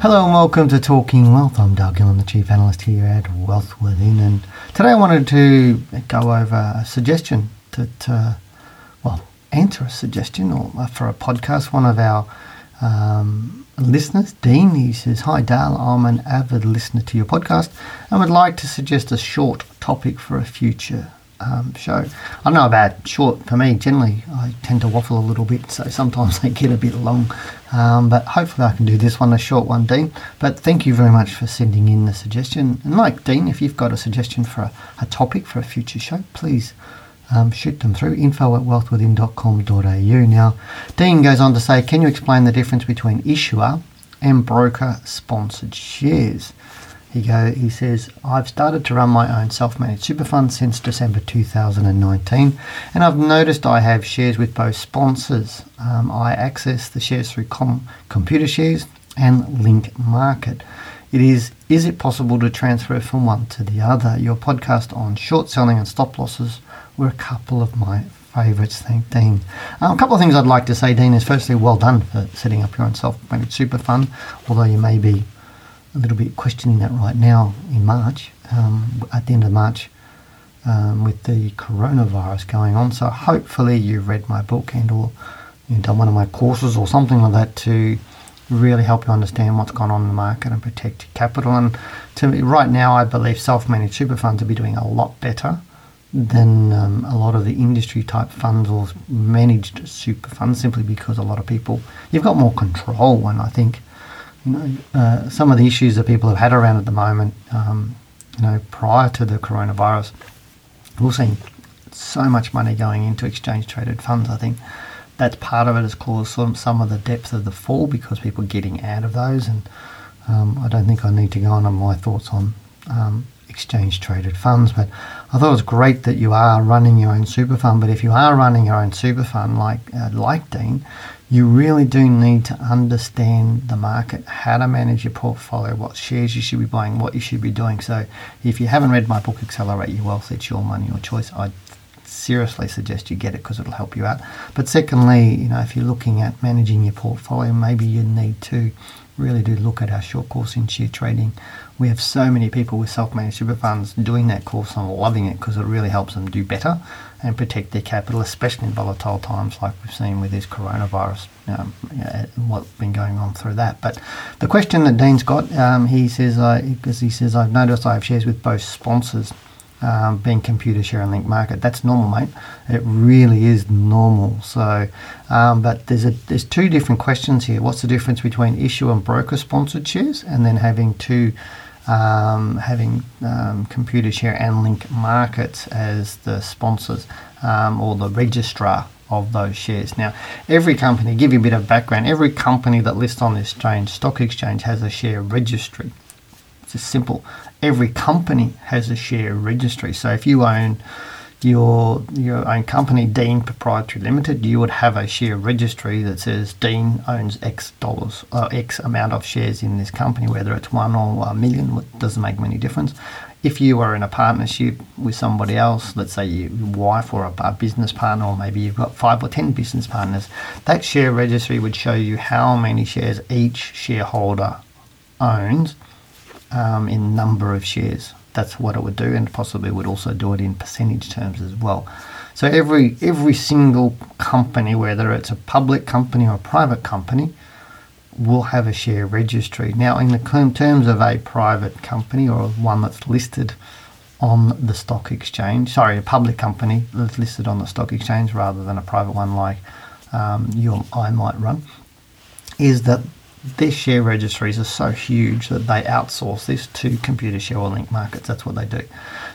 Hello and welcome to Talking Wealth. I'm Dale Gillen, the Chief Analyst here at Wealth Within, and today I wanted to go over a suggestion that, uh, well, answer a suggestion or uh, for a podcast. One of our um, listeners, Dean, he says, Hi Dale, I'm an avid listener to your podcast and would like to suggest a short topic for a future um, show. I know about short for me. Generally, I tend to waffle a little bit, so sometimes they get a bit long. Um, but hopefully, I can do this one, a short one, Dean. But thank you very much for sending in the suggestion. And like Dean, if you've got a suggestion for a, a topic for a future show, please um, shoot them through info at wealthwithin.com.au. Now, Dean goes on to say, Can you explain the difference between issuer and broker sponsored shares? He go. He says, I've started to run my own self-managed super fund since December 2019, and I've noticed I have shares with both sponsors. Um, I access the shares through com- Computer Shares and Link Market. It is. Is it possible to transfer from one to the other? Your podcast on short selling and stop losses were a couple of my favourites. Thank Dean. Um, a couple of things I'd like to say, Dean, is firstly, well done for setting up your own self-managed super fund. Although you may be a little bit questioning that right now in March, um, at the end of March, um, with the coronavirus going on. So hopefully you've read my book and or you've done one of my courses or something like that to really help you understand what's gone on in the market and protect your capital. And to me, right now, I believe self-managed super funds will be doing a lot better than um, a lot of the industry type funds or managed super funds simply because a lot of people you've got more control and I think uh, some of the issues that people have had around at the moment, um, you know, prior to the coronavirus, we've seen so much money going into exchange traded funds. I think that's part of it has caused some, some of the depth of the fall because people are getting out of those. And um, I don't think I need to go on on my thoughts on um, exchange traded funds, but I thought it was great that you are running your own super fund. But if you are running your own super fund like uh, like Dean, you really do need to understand the market, how to manage your portfolio, what shares you should be buying, what you should be doing. So, if you haven't read my book, Accelerate Your Wealth, it's your money, your choice. I seriously suggest you get it because it'll help you out. But secondly, you know, if you're looking at managing your portfolio, maybe you need to really do look at our short course in share trading. We have so many people with self-managed super funds doing that course and loving it because it really helps them do better and protect their capital, especially in volatile times like we've seen with this coronavirus, um, what's been going on through that. But the question that Dean's got, um, he says, because uh, he says, I've noticed I have shares with both sponsors. Um, being Computershare and link market that's normal mate it really is normal so um, but there's a there's two different questions here what's the difference between issuer and broker sponsored shares and then having two um, having um, Computershare and Link Markets as the sponsors um, or the registrar of those shares. Now, every company, give you a bit of background, every company that lists on the exchange, stock exchange, has a share registry. It's just simple. Every company has a share registry. So if you own your your own company, Dean Proprietary Limited, you would have a share registry that says Dean owns X dollars, uh, X amount of shares in this company, whether it's one or a million, it doesn't make many difference. If you are in a partnership with somebody else, let's say your wife or a, a business partner, or maybe you've got five or ten business partners, that share registry would show you how many shares each shareholder owns um, in number of shares that's what it would do, and possibly would also do it in percentage terms as well. So every every single company, whether it's a public company or a private company, will have a share registry. Now, in the terms of a private company or one that's listed on the stock exchange, sorry, a public company that's listed on the stock exchange rather than a private one like um, you I might run, is that their share registries are so huge that they outsource this to Computershare or link markets. That's what they do.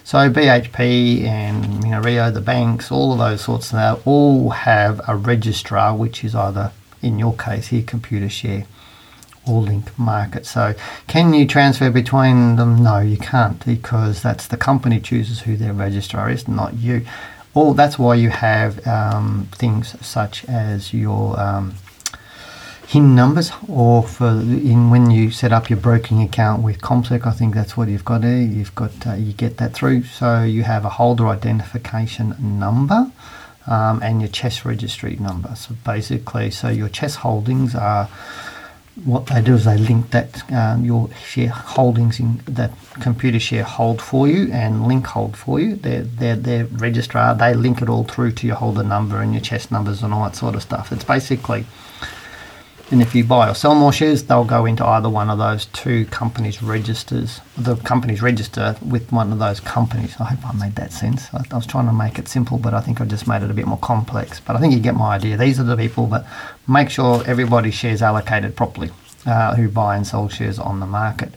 So BHP and you know Rio, the banks, all of those sorts, they all have a registrar, which is either in your case here Computershare or link market. So can you transfer between them? No, you can't because that's the company chooses who their registrar is, not you. Or that's why you have um, things such as your um, HIN numbers, or for in when you set up your broking account with CommSec, I think that's what you've got there. You've got uh, you get that through, so you have a holder identification number. Um, and your CHESS registry number. So basically, so your CHESS holdings are what they do is they link that um, your share holdings in that Computershare hold for you and link hold for you. They're, they're, they're registrar, they link it all through to your holder number and your CHESS numbers and all that sort of stuff. It's basically and if you buy or sell more shares, they'll go into either one of those two companies' registers. The companies register with one of those companies. I hope I made that sense. I, I, was trying to make it simple, but I think I just made it a bit more complex. But I think you get my idea. These are the people that make sure everybody's shares allocated properly, uh, who buy and sell shares on the market.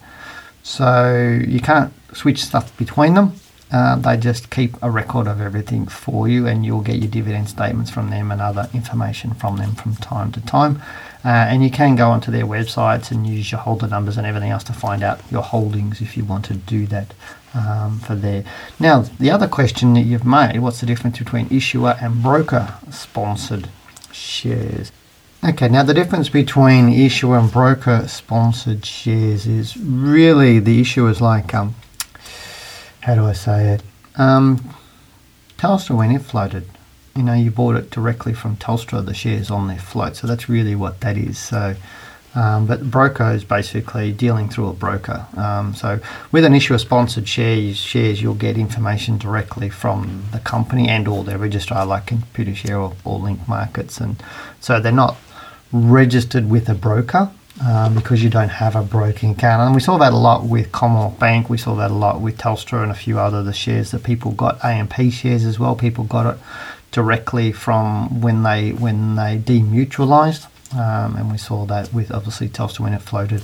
So you can't switch stuff between them. Uh, they just keep a record of everything for you, and you'll get your dividend statements from them and other information from them from time to time. Uh, and you can go onto their websites and use your holder numbers and everything else to find out your holdings if you want to do that um, for there. Now, the other question that you've made what's the difference between issuer and broker sponsored shares? Okay, now the difference between issuer and broker sponsored shares is really the issue is like, um, how do I say it? Um, Telstra, when it floated, you know, you bought it directly from Telstra, the shares on their float. So that's really what that is. So, um, but broker is basically dealing through a broker. Um, so with an issuer sponsored shares, shares you'll get information directly from the company and all their registrar, like Computershare or, or Link Markets, and so they're not registered with a broker. Um, because you don't have a broking account. And we saw that a lot with Commonwealth Bank. We saw that a lot with Telstra and a few other the shares that people got AMP shares as well. People got it directly from when they when they demutualised, um, and we saw that with obviously Telstra when it floated,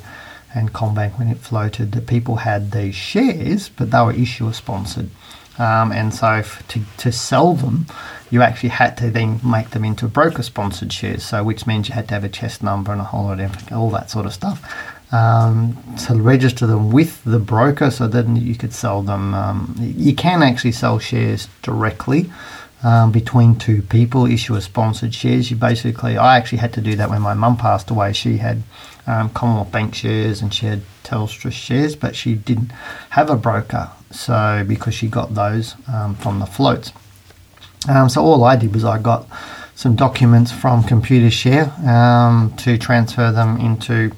and CommBank, when it floated. That people had these shares, but they were issuer sponsored, um, and so to to sell them, you actually had to then make them into broker sponsored shares. So which means you had to have a CHESS number and a whole lot of all that sort of stuff. Um, to register them with the broker so that you could sell them. Um, you can actually sell shares directly um, between two people, issuer sponsored shares. You basically, I actually had to do that when my mum passed away. She had um, Commonwealth Bank shares and she had Telstra shares, but she didn't have a broker. So because she got those um, from the floats, um, so all I did was I got some documents from Computershare um, to transfer them into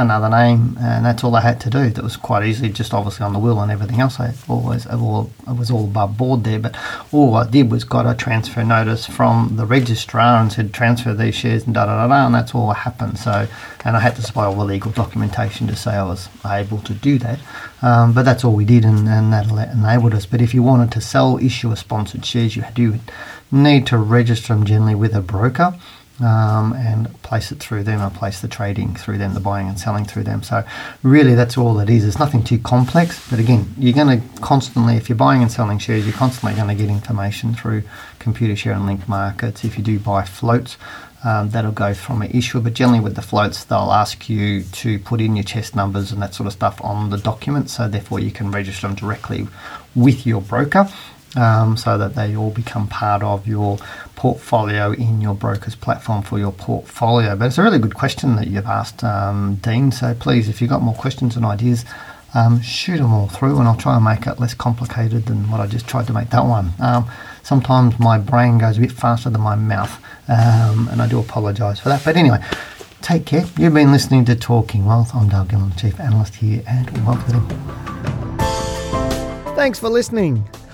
another name, and that's all I had to do. That was quite easy, just obviously on the will and everything else. I always, I was all above board there, but all I did was got a transfer notice from the registrar and said transfer these shares and da da da da, and that's all that happened. So, and I had to supply all the legal documentation to say I was able to do that. Um, but that's all we did, and, and that enabled us. But if you wanted to sell, issuer sponsored shares, you do need to register them generally with a broker um, and place it through them or place the trading through them, the buying and selling through them. So, really, that's all it is. It's nothing too complex. But again, you're going to constantly, if you're buying and selling shares, you're constantly going to get information through Computershare and link markets. If you do buy floats, um, that'll go from an issuer, but generally with the floats, they'll ask you to put in your CHESS numbers and that sort of stuff on the document, so therefore you can register them directly with your broker um, so that they all become part of your portfolio in your broker's platform for your portfolio. But it's a really good question that you've asked, um, Dean. So please, if you've got more questions and ideas, um, shoot them all through, and I'll try and make it less complicated than what I just tried to make that one. Um, sometimes my brain goes a bit faster than my mouth, um, and I do apologise for that. But anyway, take care. You've been listening to Talking Wealth. I'm Dale Gillen, Chief Analyst here at Wealth Thanks for listening.